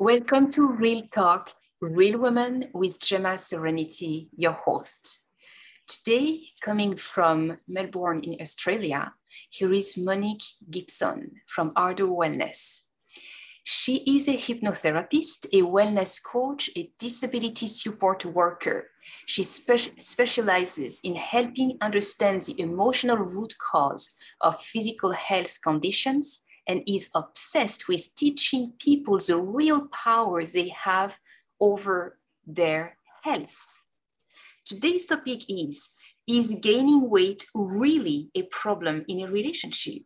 Welcome to Real Talk, Real Women with Gemma Serenity, your host. Today, coming from Melbourne in Australia, here is Monique Gibson from Ardour Wellness. She is a hypnotherapist, a wellness coach, a disability support worker. She spe- specializes in helping understand the emotional root cause of physical health conditions and is obsessed with teaching people the real power they have over their health. Today's topic is Is gaining weight really a problem in a relationship?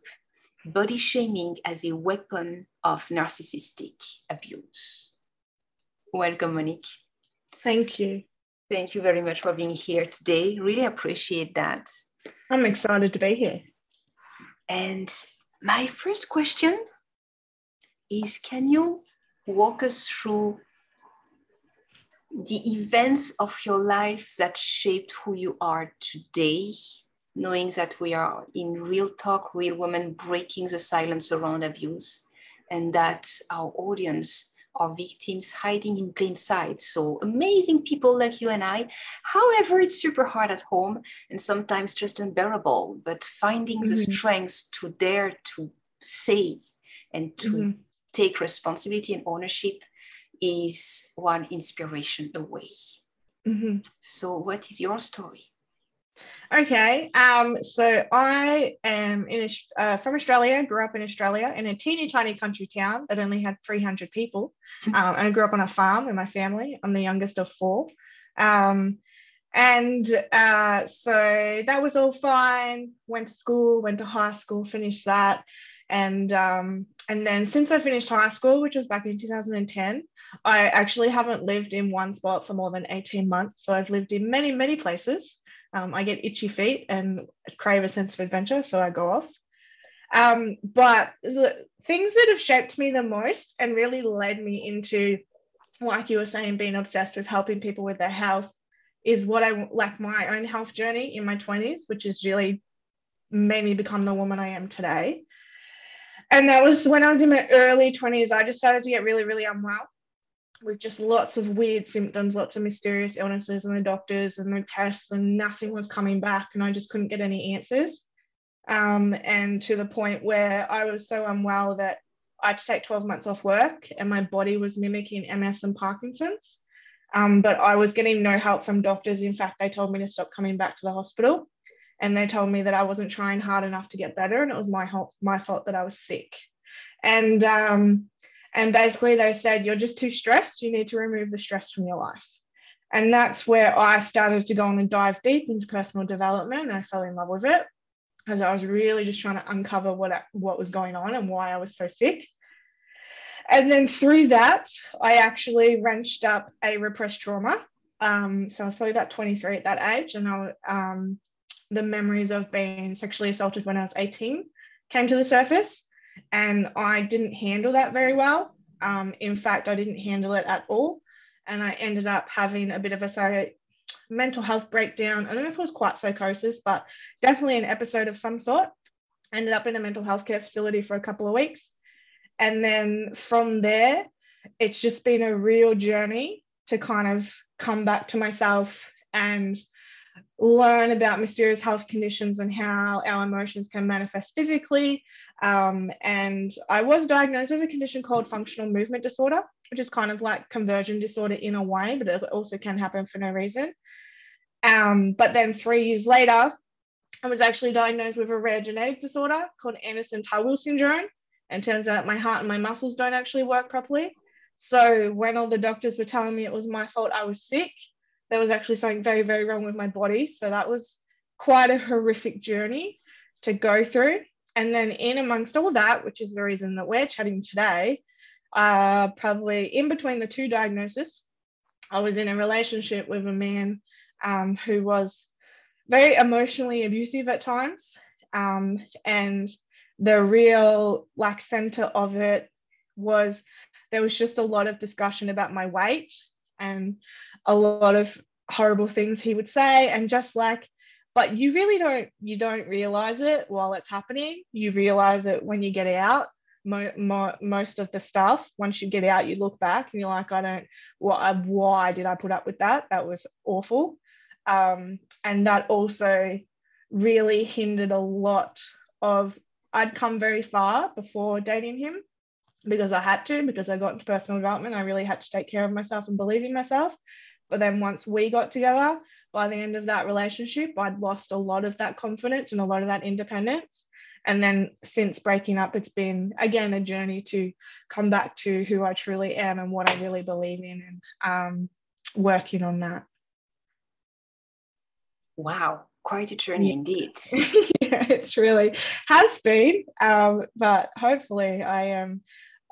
Body shaming as a weapon of narcissistic abuse. Welcome, Monique. Thank you. Thank you very much for being here today. Really appreciate that. I'm excited to be here. And my first question is Can you walk us through the events of your life that shaped who you are today, knowing that we are in real talk, real women breaking the silence around abuse, and that our audience are victims hiding in plain sight. So amazing people like you and I. However, it's super hard at home and sometimes just unbearable, but finding mm-hmm. the strength to dare to say and to mm-hmm. take responsibility and ownership is one inspiration away. Mm-hmm. So, what is your story? Okay, um, so I am in uh, from Australia. Grew up in Australia in a teeny tiny country town that only had 300 people. Hmm. Um, and I grew up on a farm with my family. I'm the youngest of four, um, and uh, so that was all fine. Went to school, went to high school, finished that, and um, and then since I finished high school, which was back in 2010, I actually haven't lived in one spot for more than 18 months. So I've lived in many many places. Um, I get itchy feet and crave a sense of adventure, so I go off. Um, but the things that have shaped me the most and really led me into, like you were saying, being obsessed with helping people with their health is what I like my own health journey in my 20s, which has really made me become the woman I am today. And that was when I was in my early 20s, I just started to get really, really unwell with just lots of weird symptoms, lots of mysterious illnesses, and the doctors and the tests, and nothing was coming back, and I just couldn't get any answers. Um, and to the point where I was so unwell that I had to take 12 months off work, and my body was mimicking MS and Parkinson's. Um, but I was getting no help from doctors. In fact, they told me to stop coming back to the hospital, and they told me that I wasn't trying hard enough to get better, and it was my my fault that I was sick. And um, and basically, they said, You're just too stressed. You need to remove the stress from your life. And that's where I started to go on and dive deep into personal development. I fell in love with it because I was really just trying to uncover what, what was going on and why I was so sick. And then through that, I actually wrenched up a repressed trauma. Um, so I was probably about 23 at that age. And I, um, the memories of being sexually assaulted when I was 18 came to the surface and I didn't handle that very well. Um, in fact, I didn't handle it at all, and I ended up having a bit of a mental health breakdown. I don't know if it was quite psychosis, but definitely an episode of some sort. Ended up in a mental health care facility for a couple of weeks, and then from there, it's just been a real journey to kind of come back to myself and learn about mysterious health conditions and how our emotions can manifest physically. Um, and I was diagnosed with a condition called functional movement disorder, which is kind of like conversion disorder in a way, but it also can happen for no reason. Um, but then three years later, I was actually diagnosed with a rare genetic disorder called Andersen Tawil syndrome. And turns out my heart and my muscles don't actually work properly. So when all the doctors were telling me it was my fault I was sick, there was actually something very, very wrong with my body. So that was quite a horrific journey to go through. And then, in amongst all that, which is the reason that we're chatting today, uh, probably in between the two diagnoses, I was in a relationship with a man um, who was very emotionally abusive at times. Um, and the real like center of it was there was just a lot of discussion about my weight and a lot of horrible things he would say and just like but you really don't you don't realize it while it's happening you realize it when you get out mo- mo- most of the stuff. Once you get out, you look back and you're like, I don't, why, why did I put up with that? That was awful. Um, and that also really hindered a lot of, I'd come very far before dating him because I had to, because I got into personal development. I really had to take care of myself and believe in myself. But then once we got together, by the end of that relationship, I'd lost a lot of that confidence and a lot of that independence. And then since breaking up, it's been again a journey to come back to who I truly am and what I really believe in and um, working on that. Wow, quite a journey yeah. indeed. yeah, it's really has been, um, but hopefully I am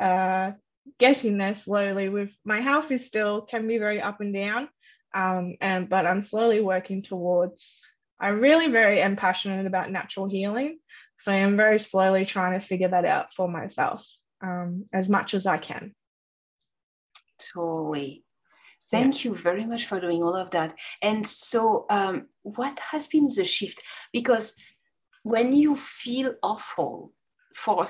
uh, getting there slowly. With my health is still can be very up and down, um, and but I'm slowly working towards. I'm really very am passionate about natural healing, so I am very slowly trying to figure that out for myself um, as much as I can. Totally. Thank you very much for doing all of that. And so, um, what has been the shift? Because when you feel awful for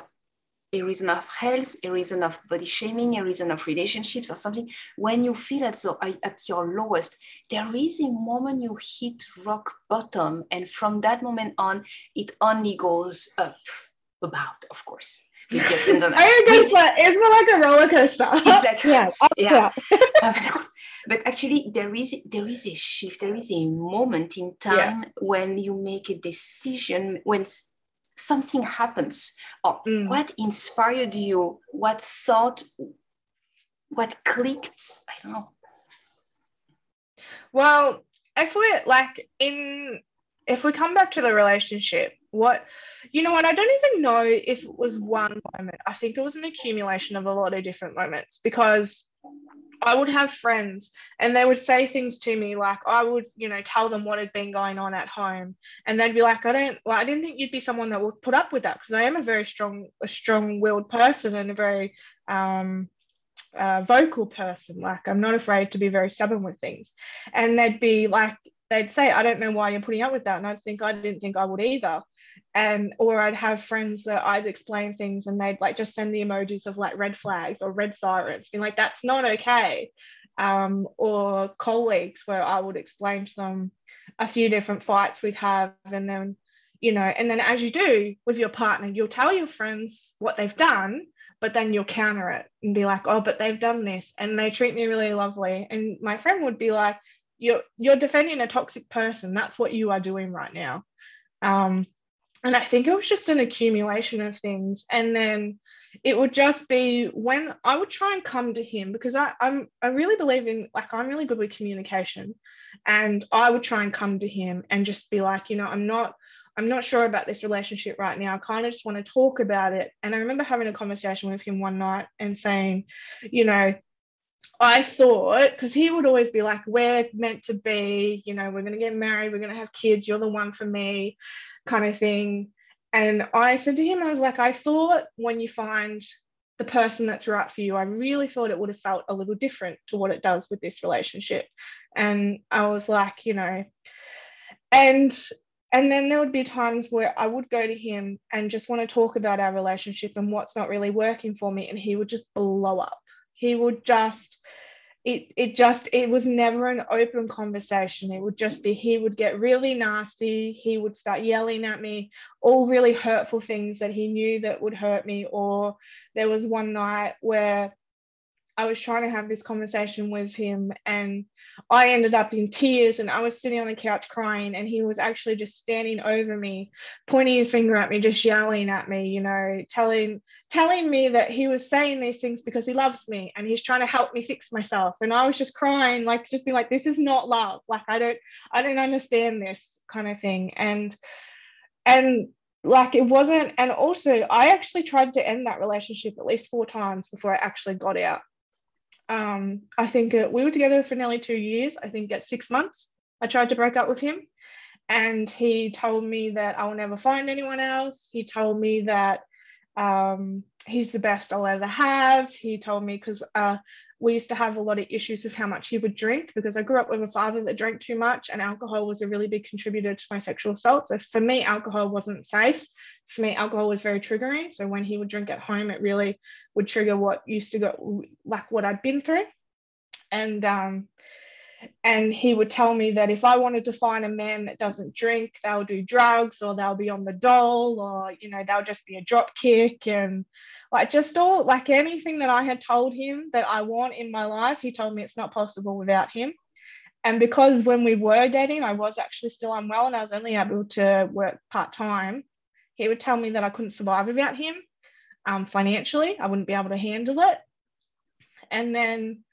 a reason of health, a reason of body shaming, a reason of relationships or something, when you feel at, so, at your lowest, there is a moment you hit rock bottom. And from that moment on, it only goes up, about, of course. I guess like, it's like a roller coaster. Exactly. yeah. yeah. but actually, there is there is a shift. There is a moment in time yeah. when you make a decision when something happens. Or mm. what inspired you? What thought? What clicked? I don't know. Well if we like in if we come back to the relationship what you know what? I don't even know if it was one moment. I think it was an accumulation of a lot of different moments because I would have friends and they would say things to me like I would, you know, tell them what had been going on at home. And they'd be like, I don't well, I didn't think you'd be someone that would put up with that because I am a very strong, a strong-willed person and a very um uh, vocal person. Like I'm not afraid to be very stubborn with things. And they'd be like, they'd say, I don't know why you're putting up with that. And I'd think I didn't think I would either and or I'd have friends that I'd explain things and they'd like just send the emojis of like red flags or red sirens, being like, that's not okay. Um, or colleagues where I would explain to them a few different fights we'd have and then you know and then as you do with your partner you'll tell your friends what they've done but then you'll counter it and be like oh but they've done this and they treat me really lovely. And my friend would be like you're you're defending a toxic person. That's what you are doing right now. Um, and I think it was just an accumulation of things. And then it would just be when I would try and come to him because I, I'm I really believe in like I'm really good with communication. And I would try and come to him and just be like, you know, I'm not I'm not sure about this relationship right now. I kind of just want to talk about it. And I remember having a conversation with him one night and saying, you know, I thought, because he would always be like, we're meant to be, you know, we're going to get married, we're going to have kids, you're the one for me kind of thing. And I said to him, I was like, I thought when you find the person that's right for you, I really thought it would have felt a little different to what it does with this relationship. And I was like, you know, and and then there would be times where I would go to him and just want to talk about our relationship and what's not really working for me. And he would just blow up. He would just it it just it was never an open conversation. It would just be he would get really nasty he would start yelling at me all really hurtful things that he knew that would hurt me or there was one night where I was trying to have this conversation with him and I ended up in tears and I was sitting on the couch crying and he was actually just standing over me pointing his finger at me just yelling at me you know telling telling me that he was saying these things because he loves me and he's trying to help me fix myself. And I was just crying like just being like this is not love. Like I don't I don't understand this kind of thing. And and like it wasn't and also I actually tried to end that relationship at least four times before I actually got out um, I think uh, we were together for nearly two years. I think at six months, I tried to break up with him. And he told me that I will never find anyone else. He told me that um, he's the best I'll ever have. He told me because uh, we used to have a lot of issues with how much he would drink because I grew up with a father that drank too much, and alcohol was a really big contributor to my sexual assault. So for me, alcohol wasn't safe. For me, alcohol was very triggering. So when he would drink at home, it really would trigger what used to go like what I'd been through. And um, and he would tell me that if I wanted to find a man that doesn't drink, they'll do drugs or they'll be on the dole or, you know, they'll just be a drop kick and like just all like anything that I had told him that I want in my life, he told me it's not possible without him. And because when we were dating, I was actually still unwell and I was only able to work part time, he would tell me that I couldn't survive without him um, financially. I wouldn't be able to handle it. And then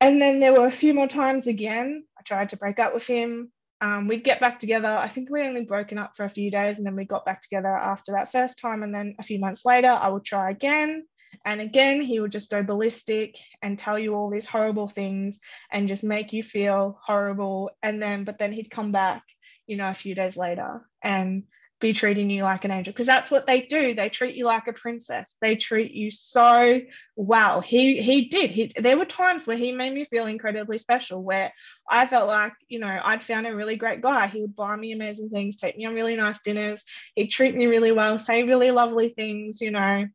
and then there were a few more times again. I tried to break up with him. Um, we'd get back together. I think we only broken up for a few days and then we got back together after that first time. And then a few months later, I would try again. And again, he would just go ballistic and tell you all these horrible things and just make you feel horrible. And then, but then he'd come back, you know, a few days later and be treating you like an angel because that's what they do. They treat you like a princess. They treat you so well. He he did. He there were times where he made me feel incredibly special where i felt like you know i'd found a really great guy. He would buy me amazing things take me on really nice dinners. He'd treat me really well say really lovely things you know.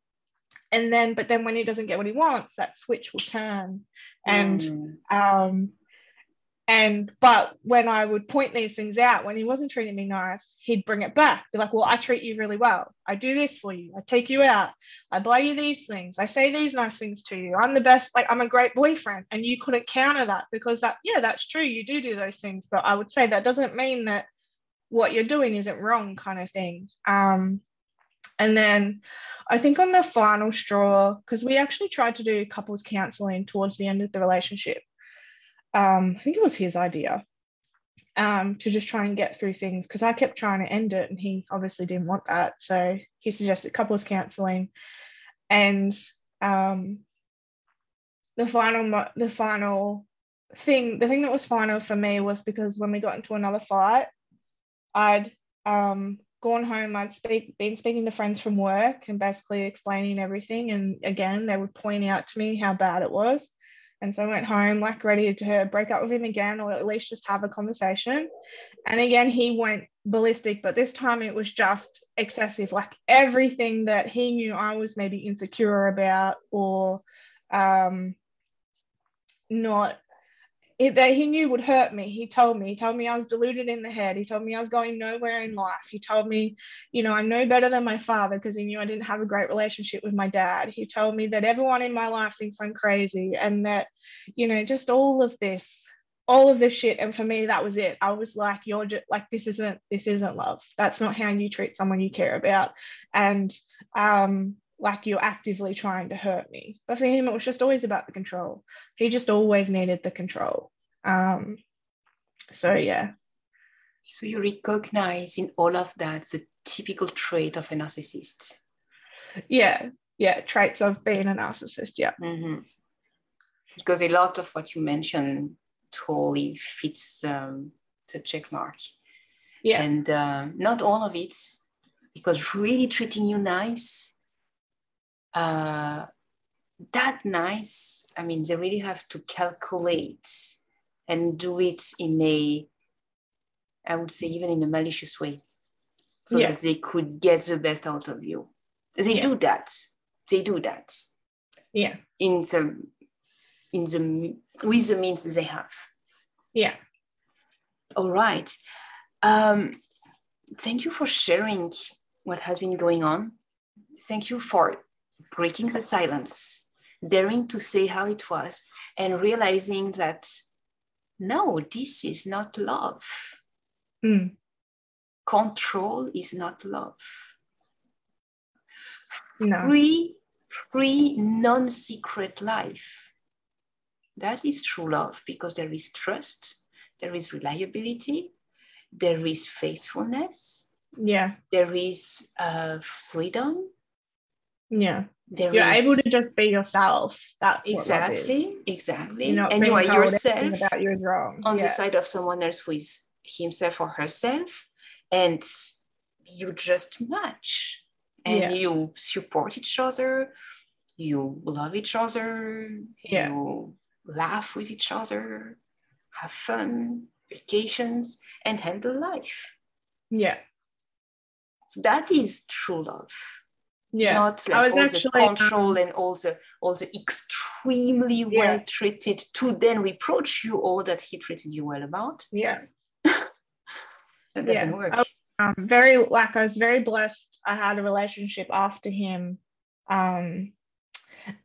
And then but then when he doesn't get what he wants that switch will turn. And mm. um and but when I would point these things out, when he wasn't treating me nice, he'd bring it back. Be like, well, I treat you really well. I do this for you. I take you out. I buy you these things. I say these nice things to you. I'm the best. Like I'm a great boyfriend. And you couldn't counter that because that, yeah, that's true. You do do those things. But I would say that doesn't mean that what you're doing isn't wrong, kind of thing. Um, and then I think on the final straw, because we actually tried to do couples counseling towards the end of the relationship um, I think it was his idea um, to just try and get through things because I kept trying to end it and he obviously didn't want that. So he suggested couples counseling. And um, the final, the final thing, the thing that was final for me was because when we got into another fight, I'd um, gone home, I'd speak, been speaking to friends from work and basically explaining everything. And again, they would point out to me how bad it was. And so I went home, like ready to break up with him again, or at least just have a conversation. And again, he went ballistic, but this time it was just excessive. Like everything that he knew I was maybe insecure about or um, not that he knew would hurt me. He told me. He told me I was deluded in the head. He told me I was going nowhere in life. He told me, you know, I'm no better than my father because he knew I didn't have a great relationship with my dad. He told me that everyone in my life thinks I'm crazy and that, you know, just all of this, all of this shit. And for me, that was it. I was like, you're just like, this isn't, this isn't love. That's not how you treat someone you care about. And, um, like you're actively trying to hurt me. But for him, it was just always about the control. He just always needed the control. Um, so, yeah. So you recognize in all of that the typical trait of a narcissist. Yeah, yeah, traits of being a narcissist. Yeah. Mm-hmm. Because a lot of what you mentioned totally fits um, the check mark. Yeah. And uh, not all of it, because really treating you nice uh, that nice. I mean, they really have to calculate and do it in a, I would say, even in a malicious way, so yeah. that they could get the best out of you. They yeah. do that. They do that. Yeah. In the, in the with the means they have. Yeah. All right. Um, thank you for sharing what has been going on. Thank you for breaking the silence, daring to say how it was, and realizing that no, this is not love. Mm. Control is not love. No. Free, free, non secret life. That is true love because there is trust, there is reliability, there is faithfulness. Yeah. There is uh, freedom. Yeah there you're is... able to just be yourself. That's exactly, exactly. You're and you are yourself about you is wrong on yeah. the side of someone else who is himself or herself, and you just match. and Yeah. you support each other, you love each other, Yeah. you laugh with each other, have fun, vacations, and handle life. Yeah. So that is true love. Yeah. Not I like was all actually, the control and all the extremely Yeah. well treated to then reproach you all that he treated you well about. yeah. That doesn't Yeah. work. I- um, very like I was very blessed. I had a relationship after him, um,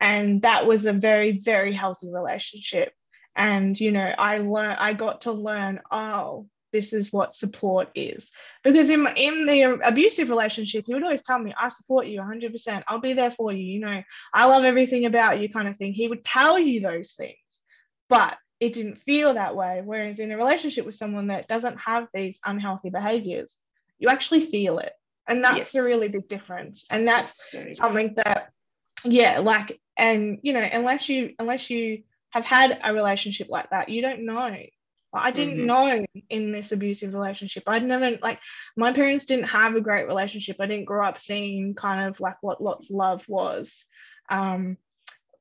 and that was a very very healthy relationship. And you know, I learned I got to learn. Oh, this is what support is. Because in in the abusive relationship, he would always tell me, "I support you 100. percent I'll be there for you. You know, I love everything about you," kind of thing. He would tell you those things, but it didn't feel that way. Whereas in a relationship with someone that doesn't have these unhealthy behaviors, you actually feel it. And that's Yes. really big difference. And that's very something that, yeah, like, and you know, unless you unless you have had a relationship like that, you don't know. I didn't Mhm. know in this abusive relationship. I'd never like my parents didn't have a great relationship. I didn't grow up seeing kind of like what lots of love was. Um,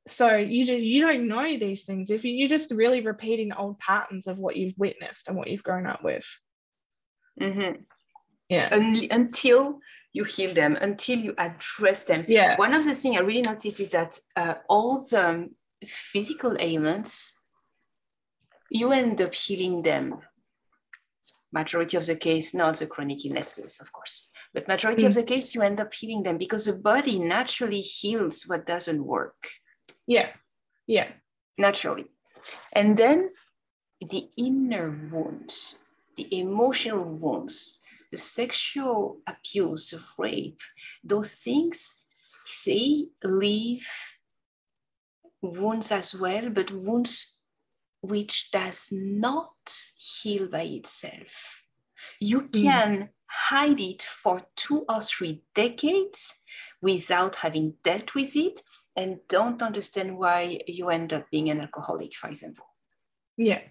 so you just you don't know these things if you, you're just really repeating old patterns of what you've witnessed and what you've grown up with. Mm-hmm. Yeah. Un- until you heal them, until you address them. Yeah. One of the things I really noticed is that uh, all the physical ailments, you end up healing them. Majority of the case, not the chronic illness case, of course, but majority of Mm. the case, you end up healing them because the body naturally heals what doesn't work Yeah. Yeah. naturally. And then the inner wounds, the emotional wounds, the sexual abuse, of rape, those things, say, leave wounds as well, but wounds which does not heal by itself. You Mm. can hide it for two or three decades without having dealt with it and don't understand why you end up being an alcoholic, for example. Yeah.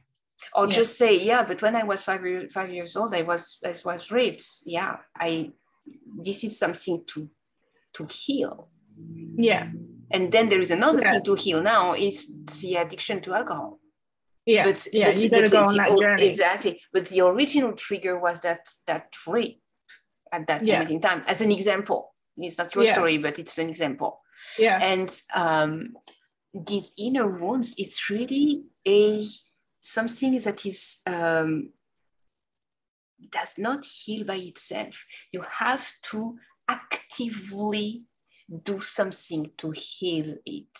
Or Yeah. just say, yeah, but when I was five, five years old, I was I was raped. Yeah, I this is something to to heal. Yeah. And then there is another Yeah. thing to heal now is the addiction to alcohol. Yeah. But yeah. but- you got to but go on that journey. Exactly. But the original trigger was that that rape at that Yeah. moment in time, as an example. It's not your Yeah. story, but it's an example. Yeah. And um, these inner wounds, it's really a something that is um, does not heal by itself. You have to actively do something to heal it.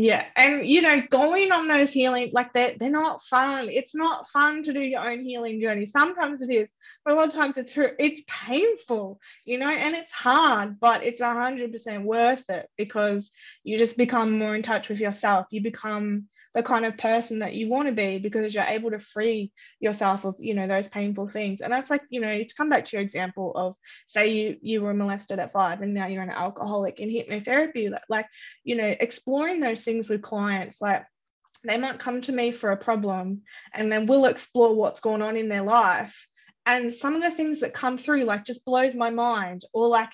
Yeah, and you know, going on those healing, like they're they're not fun. It's not fun to do your own healing journey. Sometimes it is, but a lot of times it's. It's painful, you know, and it's hard, but it's a hundred percent worth it because you just become more in touch with yourself. You become the kind of person that you want to be because you're able to free yourself of you know those painful things. And that's like you know to come back to your example of say you you were molested at five and now you're an alcoholic in hypnotherapy, like you know exploring those things with clients like they might come to me for a problem and then we'll explore what's going on in their life and some of the things that come through like just blows my mind or like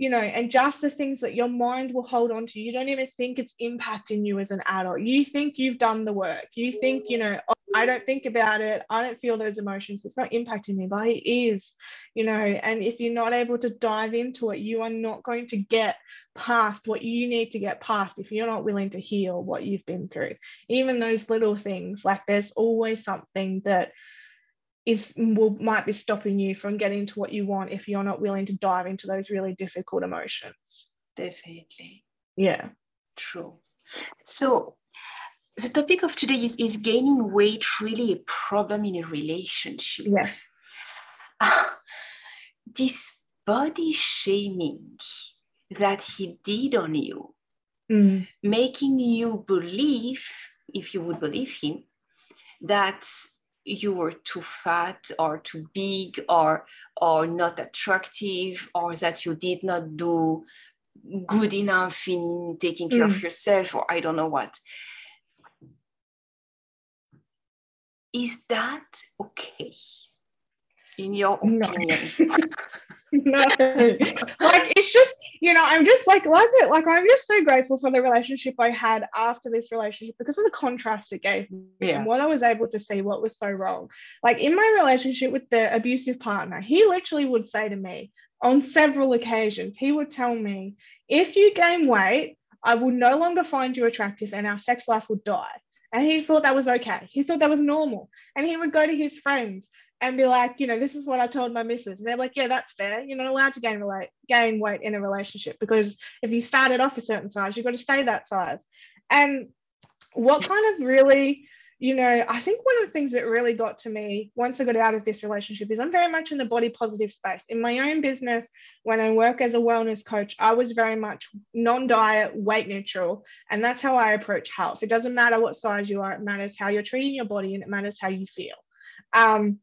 you know and just the things that your mind will hold on to. You don't even think it's impacting you as an adult. You think you've done the work. You think you know oh, i don't think about it. I don't feel those emotions. It's not impacting me but it is you know and if you're not able to dive into it you are not going to get past what you need to get past if you're not willing to heal what you've been through. Even those little things like there's always something that is will might be stopping you from getting to what you want if you're not willing to dive into those really difficult emotions Definitely. yeah True. So the topic of today is, is gaining weight really a problem in a relationship? yes this body shaming that he did on you, Mm, making you believe, if you would believe him, that you were too fat or too big or or not attractive or that you did not do good enough in taking care of mm. yourself or I don't know what. Is that okay? In your opinion? no, like it's just you know I'm just like like it like I'm just so grateful for the relationship I had after this relationship because of the contrast it gave me yeah. and what I was able to see what was so wrong. Like in my relationship with the abusive partner, he literally would say to me on several occasions, he would tell me, if you gain weight, I will no longer find you attractive and our sex life would die. And he thought that was okay. He thought that was normal. And he would go to his friends and be like, you know, this is what I told my missus. And they're like, yeah, that's fair. You're not allowed to gain, relate, gain weight in a relationship because if you started off a certain size, you've got to stay that size. And what kind of really, you know, I think one of the things that really got to me once I got out of this relationship is I'm very much in the body positive space. In my own business, when I work as a wellness coach, I was very much non diet, weight neutral. And that's how I approach health. It doesn't matter what size you are, it matters how you're treating your body and it matters how you feel. Um,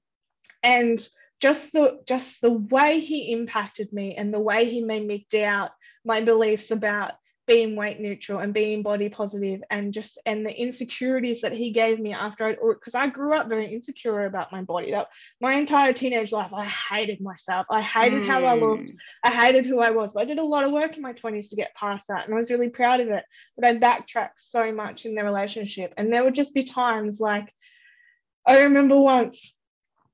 and just the just the way he impacted me and the way he made me doubt my beliefs about being weight neutral and being body positive and just and the insecurities that he gave me after I because I grew up very insecure about my body that my entire teenage life I hated myself I hated mm. how I looked mm. I hated who I was but I did a lot of work in my 20s to get past that and I was really proud of it but I backtracked so much in the relationship and there would just be times like I remember once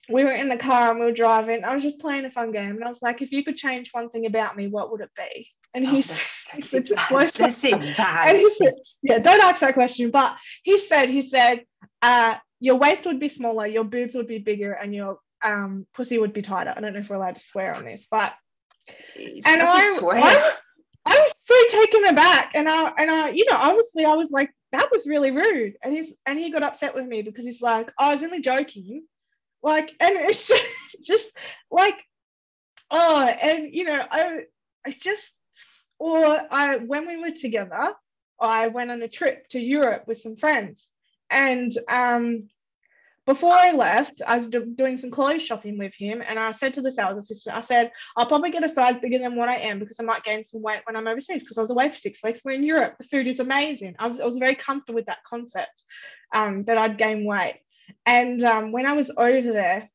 we were in the car and we were driving. I was just playing a fun game, and I was like, "If you could change one thing about me, what would it be?" And he oh, said, that's, that's, that's and he said, "Yeah, don't ask that question." But he said, "He said, uh, your waist would be smaller, your boobs would be bigger, and your um, pussy would be tighter." I don't know if we're allowed to swear on this, but it's and I, I, I was so taken aback, and I and I, you know, obviously I was like, "That was really rude," and he's and he got upset with me because he's like, "I was only joking." Like and it's just, just like oh and you know i i just or i when we were together i went on a trip to europe with some friends and um before I left, I was do- doing some clothes shopping with him, and I said to the sales assistant, I said, I'll probably get a size bigger than what I am because I might gain some weight when I'm overseas because I was away for six weeks. We're in Europe. The food is amazing. I was, I was very comfortable with that concept um, that I'd gain weight. And um, when I was over there,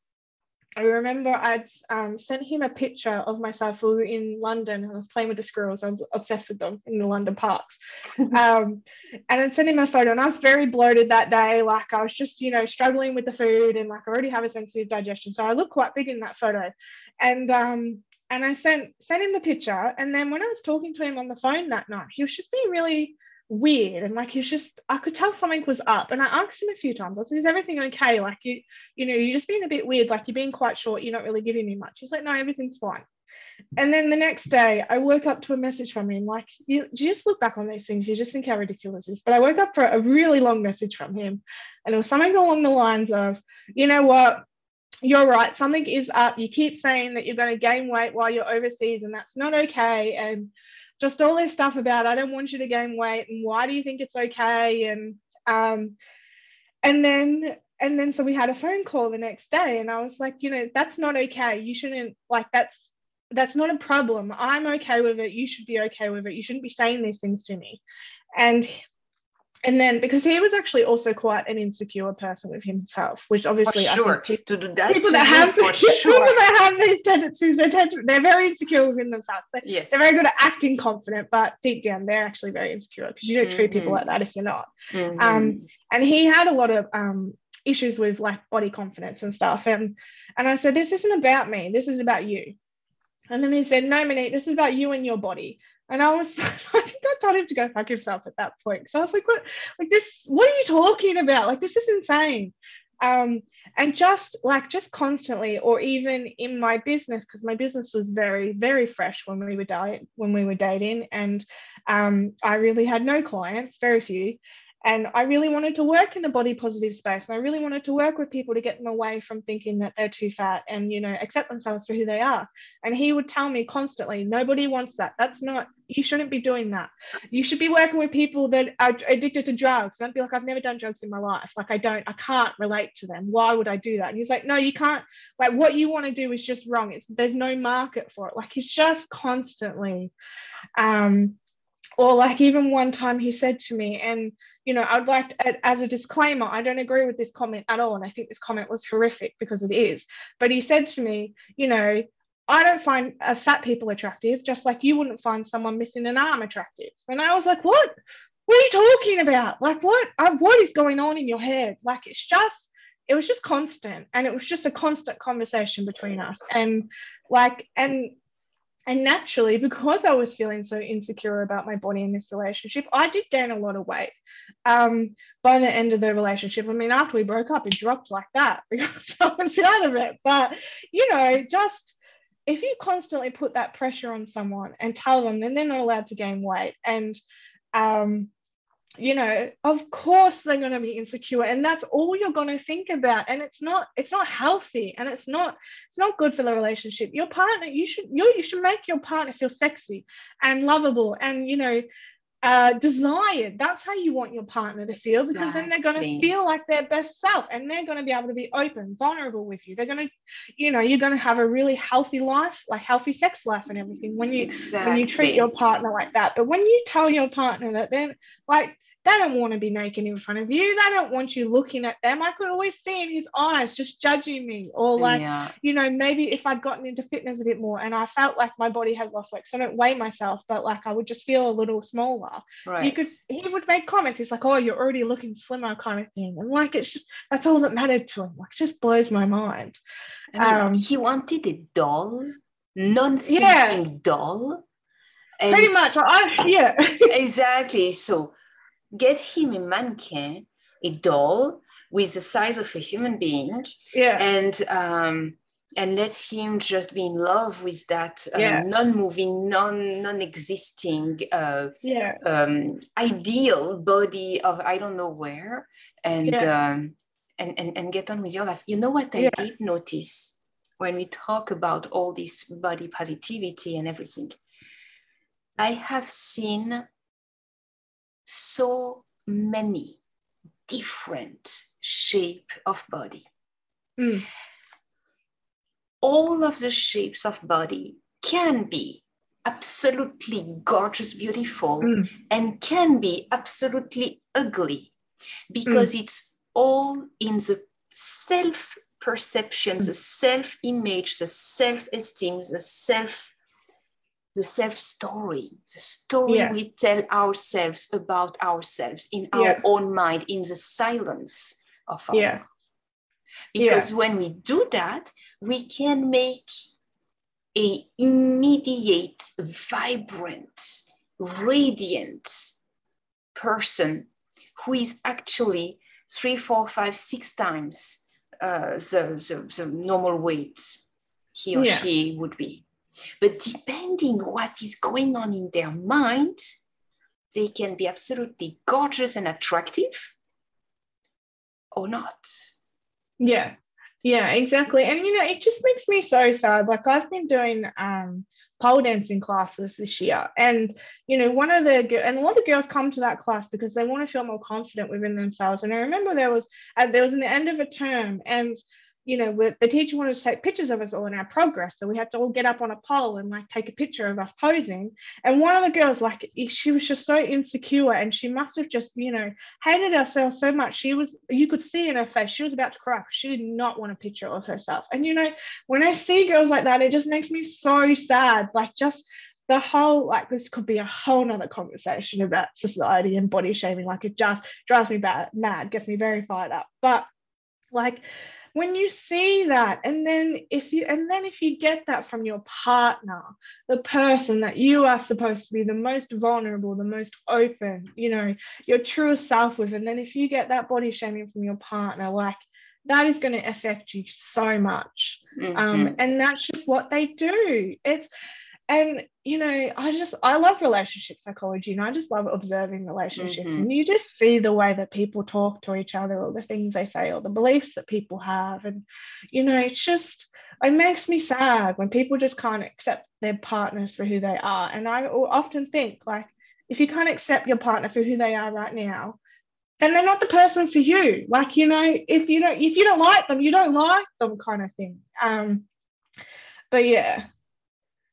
I remember I'd um, sent him a picture of myself. We were in London and I was playing with the squirrels. I was obsessed with them in the London parks. um, and I'd sent him a photo and I was very bloated that day. Like I was just, you know, struggling with the food and like I already have a sensitive digestion. So I look quite big in that photo. And um, and I sent sent him the picture. And then when I was talking to him on the phone that night, he was just being really weird. And like he's just I could tell something was up. And I asked him a few times. I said is everything okay? Like you you know you're just being a bit weird. Like you're being quite short. You're not really giving me much. He's like no everything's fine. And then the next day I woke up to a message from him. Like you, you just look back on these things you just think how ridiculous it is. But I woke up for a really long message from him. And it was something along the lines of you know what? You're right. Something is up. You keep saying that you're going to gain weight while you're overseas and that's not okay. And just all this stuff about I don't want you to gain weight and why do you think it's okay? And um and then and then so we had a phone call the next day and I was like you know that's not okay. You shouldn't like that's that's not a problem. I'm okay with it. You should be okay with it. You shouldn't be saying these things to me. And and then because he was actually also quite an insecure person with himself, which obviously for sure. I think people, that people that have for sure. people that have these tendencies, they tend to, they're very insecure within themselves. They, yes. They're very good at acting confident, but deep down they're actually very insecure because you don't mm-hmm. treat people mm-hmm. like that if you're not. Mm-hmm. Um, and he had a lot of um, issues with like body confidence and stuff. And and I said, This isn't about me, this is about you. And then he said, No, Monique, this is about you and your body. And I was, I think I told him to go fuck himself at that point. So I was like, what, like this, what are you talking about? Like, this is insane. Um, and just like, just constantly, or even in my business, because my business was very, very fresh when we were dating, when we were dating. And um, I really had no clients, very few and I really wanted to work in the body positive space. And I really wanted to work with people to get them away from thinking that they're too fat and, you know, accept themselves for who they are. And he would tell me constantly, nobody wants that. That's not, you shouldn't be doing that. You should be working with people that are addicted to drugs. And I'd be like, I've never done drugs in my life. Like, I don't, I can't relate to them. Why would I do that? And he's like, no, you can't. Like, what you want to do is just wrong. It's, there's no market for it. Like, he's just constantly, um, or like even one time he said to me and you know i'd like to, as a disclaimer i don't agree with this comment at all and i think this comment was horrific because it is but he said to me you know I don't find uh, fat people attractive, just like you wouldn't find someone missing an arm attractive. And I was like, what? What are you talking about? Like, what? What is going on in your head? Like, it's just, it was just constant, and it was just a constant conversation between us, and like, and and naturally, because I was feeling so insecure about my body in this relationship, I did gain a lot of weight. Um, by the end of the relationship, I mean, after we broke up, it dropped like that because I was out of it. But you know, just if you constantly put that pressure on someone and tell them then they're not allowed to gain weight and um, you know of course they're going to be insecure and that's all you're going to think about and it's not it's not healthy and it's not it's not good for the relationship your partner you should you, you should make your partner feel sexy and lovable and you know uh, desired. That's how you want your partner to feel exactly. because then they're going to feel like their best self and they're going to be able to be open, vulnerable with you. They're going to, you know, you're going to have a really healthy life, like healthy sex life and everything when you exactly. when you treat your partner like that. But when you tell your partner that they're like they don't want to be naked in front of you. They don't want you looking at them. I could always see in his eyes just judging me. Or like, yeah. you know, maybe if I'd gotten into fitness a bit more and I felt like my body had lost weight, so I don't weigh myself, but like I would just feel a little smaller. Right. You could he would make comments. He's like, Oh, you're already looking slimmer, kind of thing. And like it's just that's all that mattered to him. Like it just blows my mind. Um, he wanted a doll, non-thinking yeah. doll. And Pretty much. I, yeah. exactly. So get him a mannequin, a doll with the size of a human being, yeah, and um, and let him just be in love with that uh, yeah. non-moving, non non-existing, uh, yeah, um, ideal body of I don't know where, and yeah. um, and, and and get on with your life. You know what I did notice when we talk about all this body positivity and everything. I have seen so many different shape of body. Mm. All of the shapes of body can be absolutely gorgeous, beautiful, mm. and can be absolutely ugly because mm. it's all in the self perception, the self image, the self esteem, the self the self story, the story yeah. we tell ourselves about ourselves in our yeah. own mind, in the silence of our yeah. mind. Because when we do that, we can make a immediate, vibrant, radiant person who is actually three, four, five, six times uh, the, the, the normal weight he or she would be. But depending what is going on in their mind, they can be absolutely gorgeous and attractive or not. Yeah. Yeah, exactly. And you know, it just makes me so sad. Like I've been doing um pole dancing classes this year and you know one of the and a lot of girls come to that class because they want to feel more confident within themselves and i remember there was uh, there was an end of a term and you know, the teacher wanted to take pictures of us all in our progress. So we had to all get up on a pole and like take a picture of us posing. And one of the girls, like, she was just so insecure and she must have just, you know, hated herself so much. She was, you could see in her face, she was about to cry. She did not want a picture of herself. And, you know, when I see girls like that, it just makes me so sad. Like, just the whole like this could be a whole nother conversation about society and body shaming like it just drives me bad, mad gets me very fired up but like when you see that and then if you and then if you get that from your partner the person that you are supposed to be the most vulnerable the most open you know your truest self with and then if you get that body shaming from your partner like that is going to affect you so much um, mm-hmm. um, and that's just what they do it's and you know i just i love relationship psychology and i just love observing relationships. Mm-hmm. and you just see the way that people talk to each other or the things they say or the beliefs that people have. And you know it's just it makes me sad when people just can't accept their partners for who they are. And i often think like if you can't accept your partner for who they are right now then they're not the person for you. Like you know if you don't if you don't like them you don't like them kind of thing. Um but yeah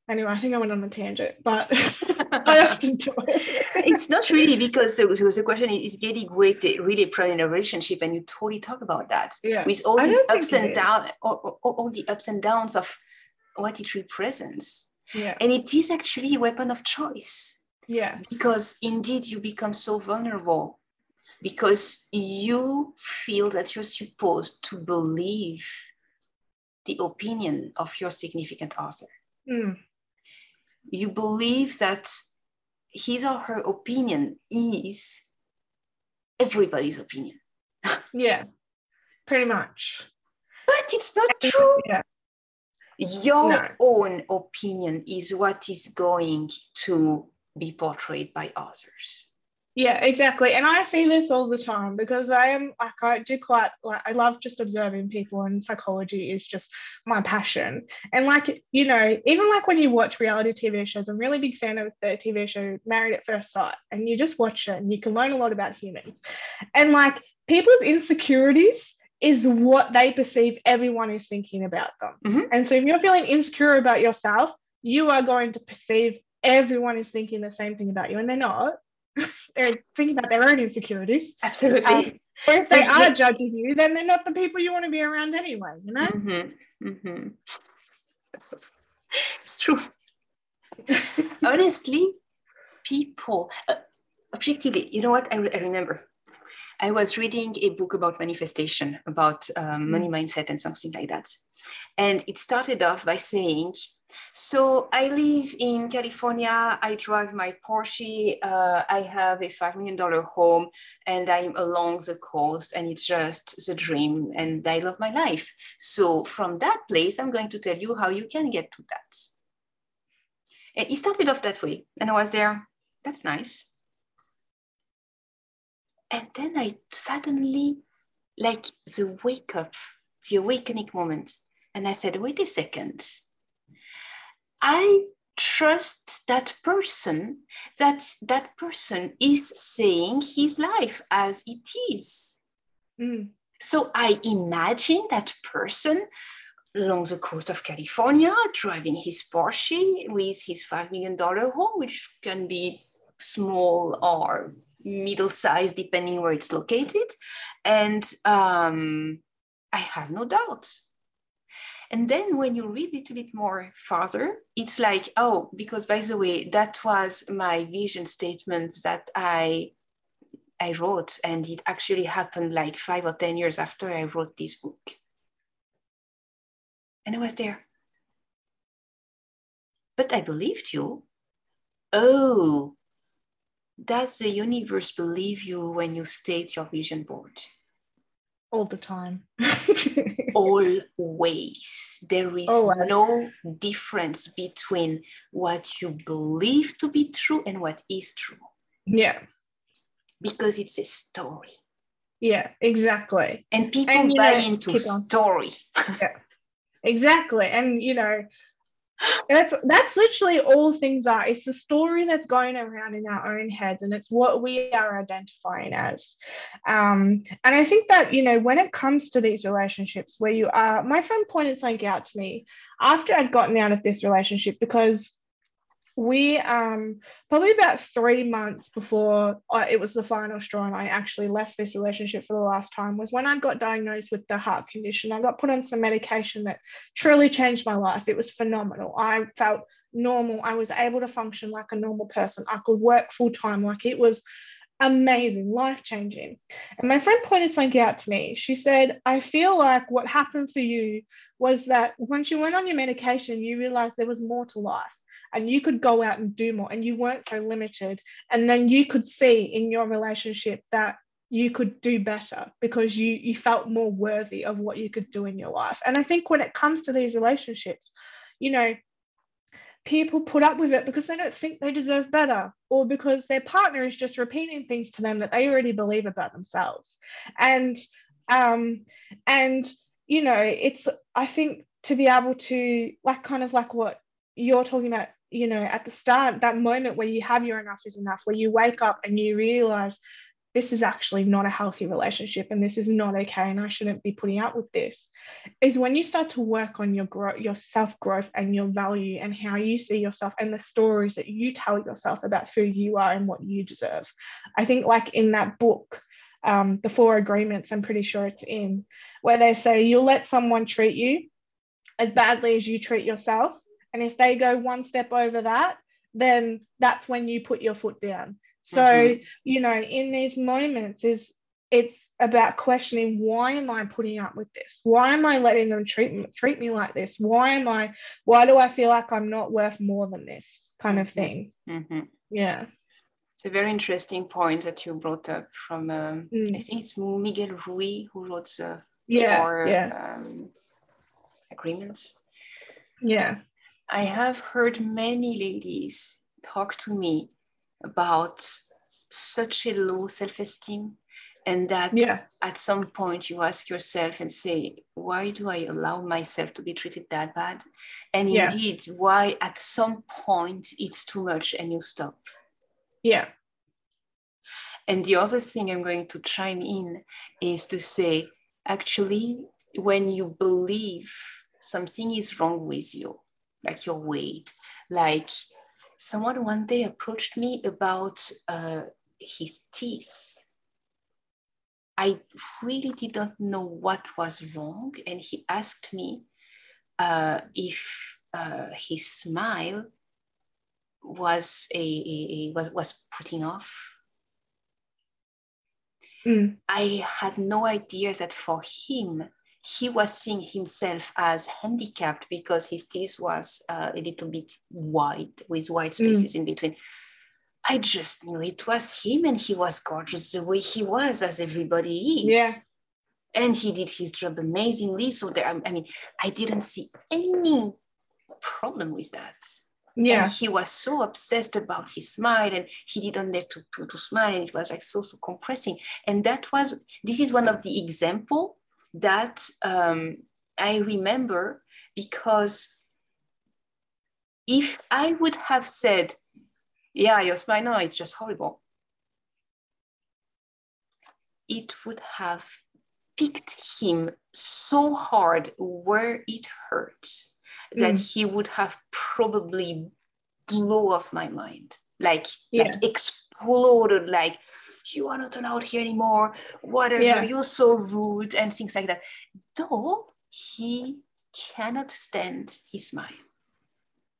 anyway, I think I went on a tangent, but I often do it. it's not really because so, so the question is getting weight really present in a relationship, and you totally talk about that yeah. with all these ups and downs, all, all, all, the ups and downs of what it represents. Yeah. And it is actually a weapon of choice. Yeah. Because indeed you become so vulnerable because you feel that you're supposed to believe the opinion of your significant other. Mm. You believe that his or her opinion is everybody's opinion. Yeah. Pretty much. But it's not true. Yeah. Your No. own opinion is what is going to be portrayed by others. Yeah, exactly. And I see this all the time because I am like I do quite like I love just observing people and psychology is just my passion. And like, you know, even like when you watch reality TV shows, I'm a really big fan of the TV show Married at First Sight. And you just watch it and you can learn a lot about humans. And like people's insecurities is what they perceive everyone is thinking about them. Mhm. And so if you're feeling insecure about yourself, you are going to perceive everyone is thinking the same thing about you. And they're not. they're thinking about their own insecurities. Absolutely. Um, or if they are judging you, then they're not the people you want to be around anyway, you know? Mhm, mhm. That's It's true. Honestly, people, uh, objectively, you know what? I, I remember. I was reading a book about manifestation, about um, money mindset, and something like that. And it started off by saying, so I live in California. I drive my Porsche. Uh, I have a $5 million home and I'm along the coast and it's just the dream and I love my life. So from that place, I'm going to tell you how you can get to that. And it started off that way. And I was there, that's nice. And then I suddenly, like the wake up, the awakening moment. And I said, wait a second. I trust that person that that person is saying his life as it is. Mm, So I imagine that person along the coast of California driving his Porsche with his $5 million home, which can be small or middle size depending where it's located. And um, I have no doubt. And then when you read a little bit more farther, it's like, oh, because by the way, that was my vision statement that I I wrote, and it actually happened like five or 10 years after I wrote this book. And I was there. But I believed you. Oh, does the universe believe you when you state your vision board? all the time. Always. There is Always. no difference between what you believe to be true and what is true yeah, because it's a story. yeah, exactly. And people And, buy know, into story. Exactly. And you know, that's that's literally all things are. It's the story that's going around in our own heads, and it's what we are identifying as. Um, and I think that you know, when it comes to these relationships where you are, my friend pointed something out to me after I'd gotten out of this relationship because we um probably about three months before it was the final straw and i actually left this relationship for the last time was when i got diagnosed with the heart condition. I got put on some medication that truly changed my life. It was phenomenal. I felt normal. I was able to function like a normal person. I could work full time like it was amazing life changing and my friend pointed something out to me. She said i feel like what happened for you was that once you went on your medication you realized there was more to life and you could go out and do more and you weren't so limited. And then you could see in your relationship that you could do better because you you felt more worthy of what you could do in your life. And i think when it comes to these relationships you know people put up with it because they don't think they deserve better or because their partner is just repeating things to them that they already believe about themselves. And um and you know it's i think to be able to like kind of like what you're talking about you know at the start that moment where you have your enough is enough where you wake up and you realize this is actually not a healthy relationship and this is not okay and I shouldn't be putting up with this is when you start to work on your growth your self growth and your value and how you see yourself and the stories that you tell yourself about who you are and what you deserve I think like in that book um, the four agreements I'm pretty sure it's in where they say you'll let someone treat you as badly as you treat yourself. And if they go one step over that, then that's when you put your foot down. So, mm-hmm. you know, in these moments is it's about questioning why am I putting up with this? Why am I letting them treat me, treat me like this? Why am I why do I feel like I'm not worth more than this kind of mm-hmm. thing? Mm-hmm. Yeah. It's a very interesting point that you brought up from um, mm. I think it's Miguel Ruiz who wrote the yeah, four yeah. Um, agreements. Yeah. I have heard many ladies talk to me about such a low self-esteem and that yeah. at some point you ask yourself and say why do i allow myself to be treated that bad and yeah. indeed why at some point it's too much and you stop yeah and the other thing i'm going to chime in is to say actually when you believe something is wrong with you like your weight like someone one day approached me about uh, his teeth. I really didn't know what was wrong, and he asked me uh, if uh, his smile was a, a, a was, was putting off. Mm. I had no idea that for him he was seeing himself as handicapped because his teeth was uh, a little bit wide with white mm. spaces mm. in between. I just knew it was him and he was gorgeous the way he was, as everybody is. Yeah. And he did his job amazingly. So there, I mean, I didn't see any problem with that. Yeah. And he was so obsessed about his smile and he didn't dare to, to, to smile and it was like so, so compressing. And that was, this is one of the example that um, I remember because if I would have said, yeah, your smile, no, it's just horrible, it would have picked him so hard where it hurts that mm. he would have probably blew off my mind like, yeah. like exploded like you are not allowed here anymore. Whatever yeah. you're so rude and things like that. Though he cannot stand his smile.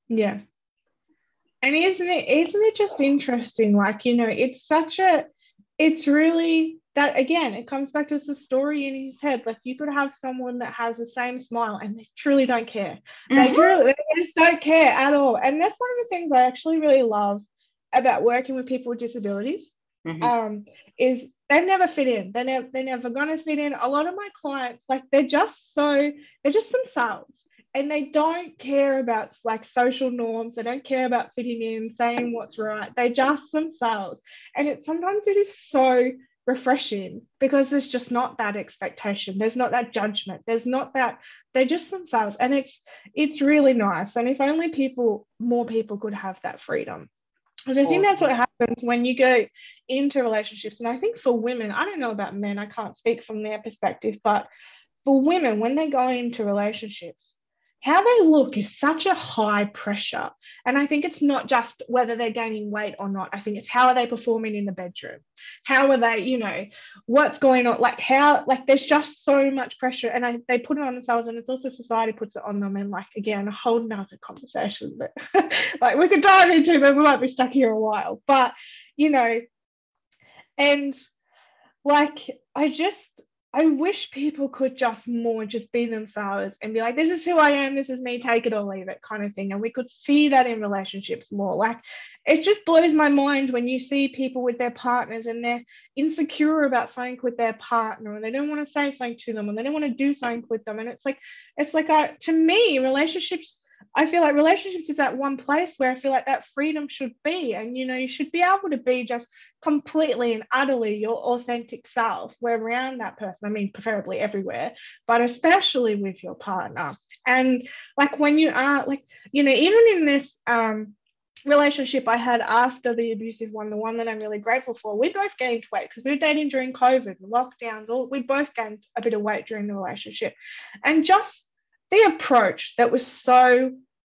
Yeah. And isn't it isn't it just interesting? Like you know it's such a it's really that again it comes back to the story in his head. Like you could have someone that has the same smile and they truly don't care. Mm-hmm. they truly they just don't care at all. And that's one of the things i actually really love about working with people with disabilities mm-hmm. um, is they never fit in. They never they're never gonna fit in. A lot of my clients, like they're just so they're just themselves and they don't care about like social norms. They don't care about fitting in, saying what's right. They just themselves. And it sometimes it is so refreshing because there's just not that expectation there's not that judgment there's not that they're just themselves and it's it's really nice and if only people more people could have that freedom because I think that's what happens when you go into relationships. And I think for women, I don't know about men, I can't speak from their perspective, but for women, when they go into relationships, how they look is such a high pressure. And I think it's not just whether they're gaining weight or not. I think it's how are they performing in the bedroom? How are they, you know, what's going on? Like how, like there's just so much pressure and I, they put it on themselves and it's also society puts it on them. And like, again, a whole nother conversation that like we could dive into, but we might be stuck here a while. But, you know, and like I just I wish people could just more just be themselves and be like, this is who I am, this is me, take it or leave it kind of thing. And we could see that in relationships more. Like it just blows my mind when you see people with their partners and they're insecure about something with their partner and they don't want to say something to them and they don't want to do something with them. And it's like, it's like a, to me, relationships I feel like relationships is that one place where I feel like that freedom should be. And, you know, you should be able to be just completely and utterly your authentic self where around that person. I mean, preferably everywhere, but especially with your partner. And like when you are, like, you know, even in this, um, relationship I had after the abusive one, the one that I'm really grateful for, we both gained weight because we were dating during COVID, lockdowns, all we both gained a bit of weight during the relationship. And just the approach that was so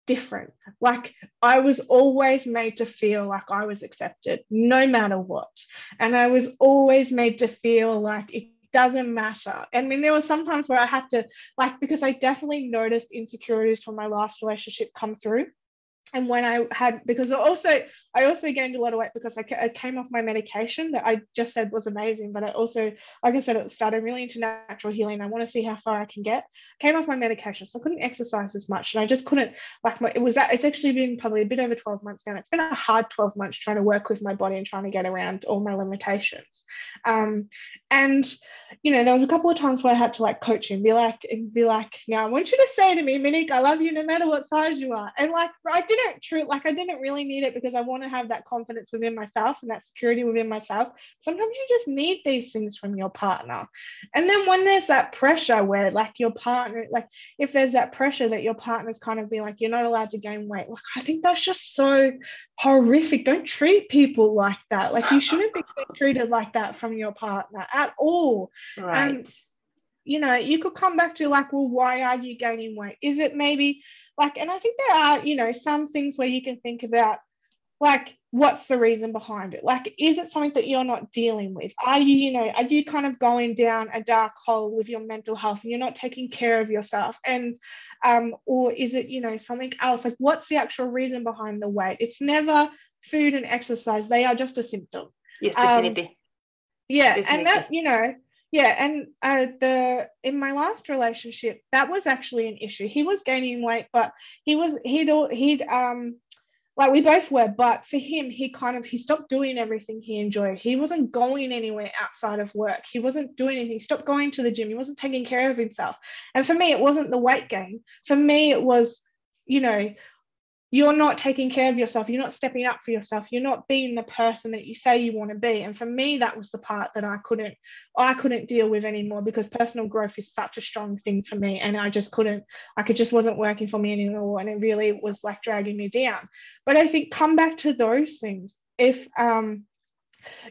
different. Like I was always made to feel like I was accepted no matter what. And I was always made to feel like it doesn't matter. I mean, there were some times where I had to, like, because I definitely noticed insecurities from my last relationship come through and when I had because also I also gained a lot of weight because I, I, came off my medication that I just said was amazing, but I also like I said at the start I'm really into natural healing. I want to see how far I can get. Came off my medication, so I couldn't exercise as much, and I just couldn't like my it was that it's actually been probably a bit over 12 months now. It's been a hard 12 months trying to work with my body and trying to get around all my limitations. Um, and you know there was a couple of times where I had to like coach him, be like and be like, now I want you to say to me, Monique, I love you no matter what size you are, and like I didn't didn't true like I didn't really need it because I want to have that confidence within myself and that security within myself. Sometimes you just need these things from your partner. And then when there's that pressure where like your partner, like if there's that pressure that your partner's kind of being like, you're not allowed to gain weight, like I think that's just so horrific. Don't treat people like that. Like you shouldn't be treated like that from your partner at all. Right. And, you know, you could come back to like, well, why are you gaining weight? Is it maybe like and i think there are you know some things where you can think about like what's the reason behind it? Like is it something that you're not dealing with? Are you you know are you kind of going down a dark hole with your mental health and you're not taking care of yourself? And um or is it you know something else? Like what's the actual reason behind the weight? It's never food and exercise. They are just a symptom. Yes definitely. um, yeah definitely. and that you know yeah and uh, the in my last relationship that was actually an issue. He was gaining weight but he was he'd he'd um like we both were but for him he kind of he stopped doing everything he enjoyed. He wasn't going anywhere outside of work. He wasn't doing anything. He stopped going to the gym. He wasn't taking care of himself. And for me it wasn't the weight gain. For me it was you know you're not taking care of yourself. You're not stepping up for yourself. You're not being the person that you say you want to be. And for me that was the part that i couldn't i couldn't deal with anymore because personal growth is such a strong thing for me. And i just couldn't like it just wasn't working for me anymore. And it really was like dragging me down. But i think come back to those things. If um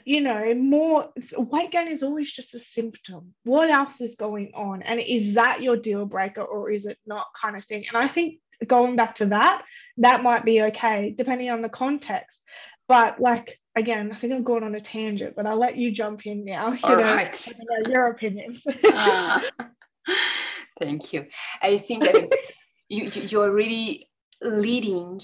you know more weight gain is always just a symptom. What else is going on? And is that your deal breaker or is it not kind of thing? And i think going back to that, that might be okay, depending on the context. But like again, I think I'm going on a tangent, but I'll let you jump in now. You All know, right. your opinions. uh, thank you. I think I mean, you, you're really leading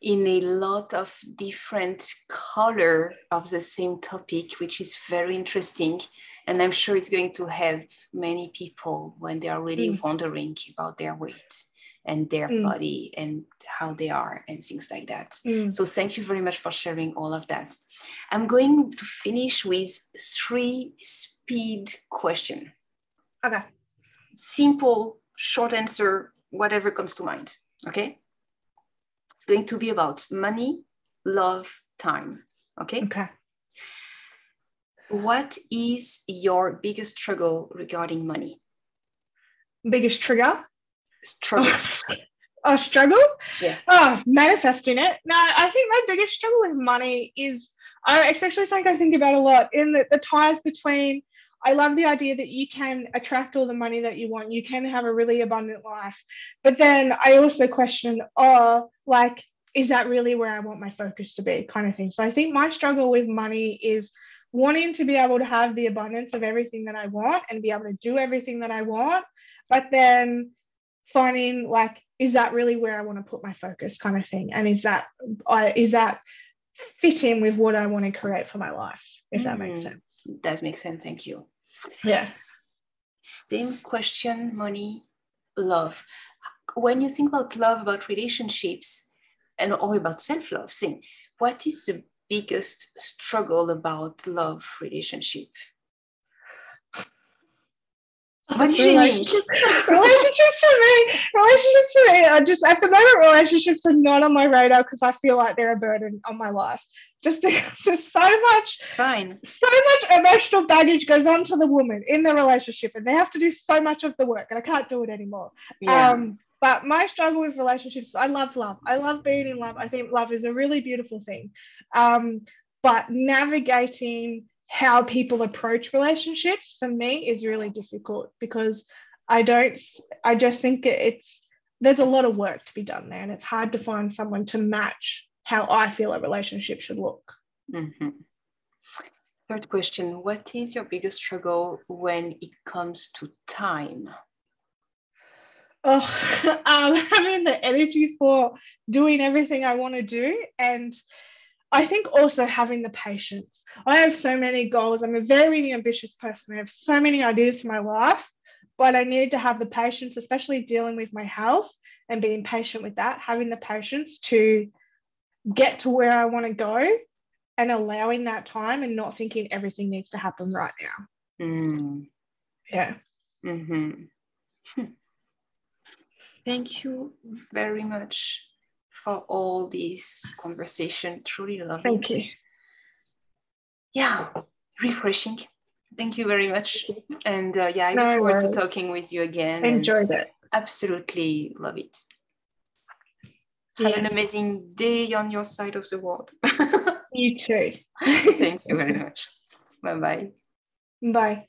in a lot of different color of the same topic, which is very interesting. And I'm sure it's going to help many people when they are really mm. wondering about their weight and their mm. body and how they are and things like that. Mm. So thank you very much for sharing all of that. I'm going to finish with three speed question. Okay. Simple, short answer, whatever comes to mind. Okay. It's going to be about money, love, time. Okay. Okay. What is your biggest struggle regarding money? Biggest trigger? Struggle? oh, struggle? Yeah. Oh, manifesting it. No, I think my biggest struggle with money is I, it's actually something I think about a lot in the, the ties between I love the idea that you can attract all the money that you want. You can have a really abundant life. But then I also question, oh, like, is that really where I want my focus to be? Kind of thing. So I think my struggle with money is wanting to be able to have the abundance of everything that I want and be able to do everything that I want. But then finding like is that really where I want to put my focus kind of thing? And is that I is that fit in with what I want to create for my life if that makes mm, sense? Does make sense thank you. Yeah. Same question money love. When you think about love about relationships and or about self-love thing what is the biggest struggle about love relationship what do you mean? relationships for me, relationships for me are just at the moment, relationships are not on my radar because I feel like they're a burden on my life. Just because there's so much, fine, so much emotional baggage goes on to the woman in the relationship, and they have to do so much of the work, and I can't do it anymore. Yeah. Um, but my struggle with relationships, I love love. I love being in love. I think love is a really beautiful thing. Um, but navigating how people approach relationships for me is really difficult because I don't, I just think it's, there's a lot of work to be done there and it's hard to find someone to match how I feel a relationship should look. Mm-hmm. Third question What is your biggest struggle when it comes to time? Oh, um, having the energy for doing everything I want to do. And I think also having the patience. I have so many goals. I'm a very ambitious person. I have so many ideas for my life, but I need to have the patience, especially dealing with my health and being patient with that, having the patience to get to where I want to go and allowing that time and not thinking everything needs to happen right now. Mm. Yeah. Mm-hmm. Thank you very much for all this conversation. Truly love Thank it. you. Yeah, refreshing. Thank you very much. And uh, yeah, I No look forward worries. to talking with you again. Enjoyed it. Absolutely love it. Have an amazing day on your side of the world. You too. Thank you very much. Bye bye. Bye.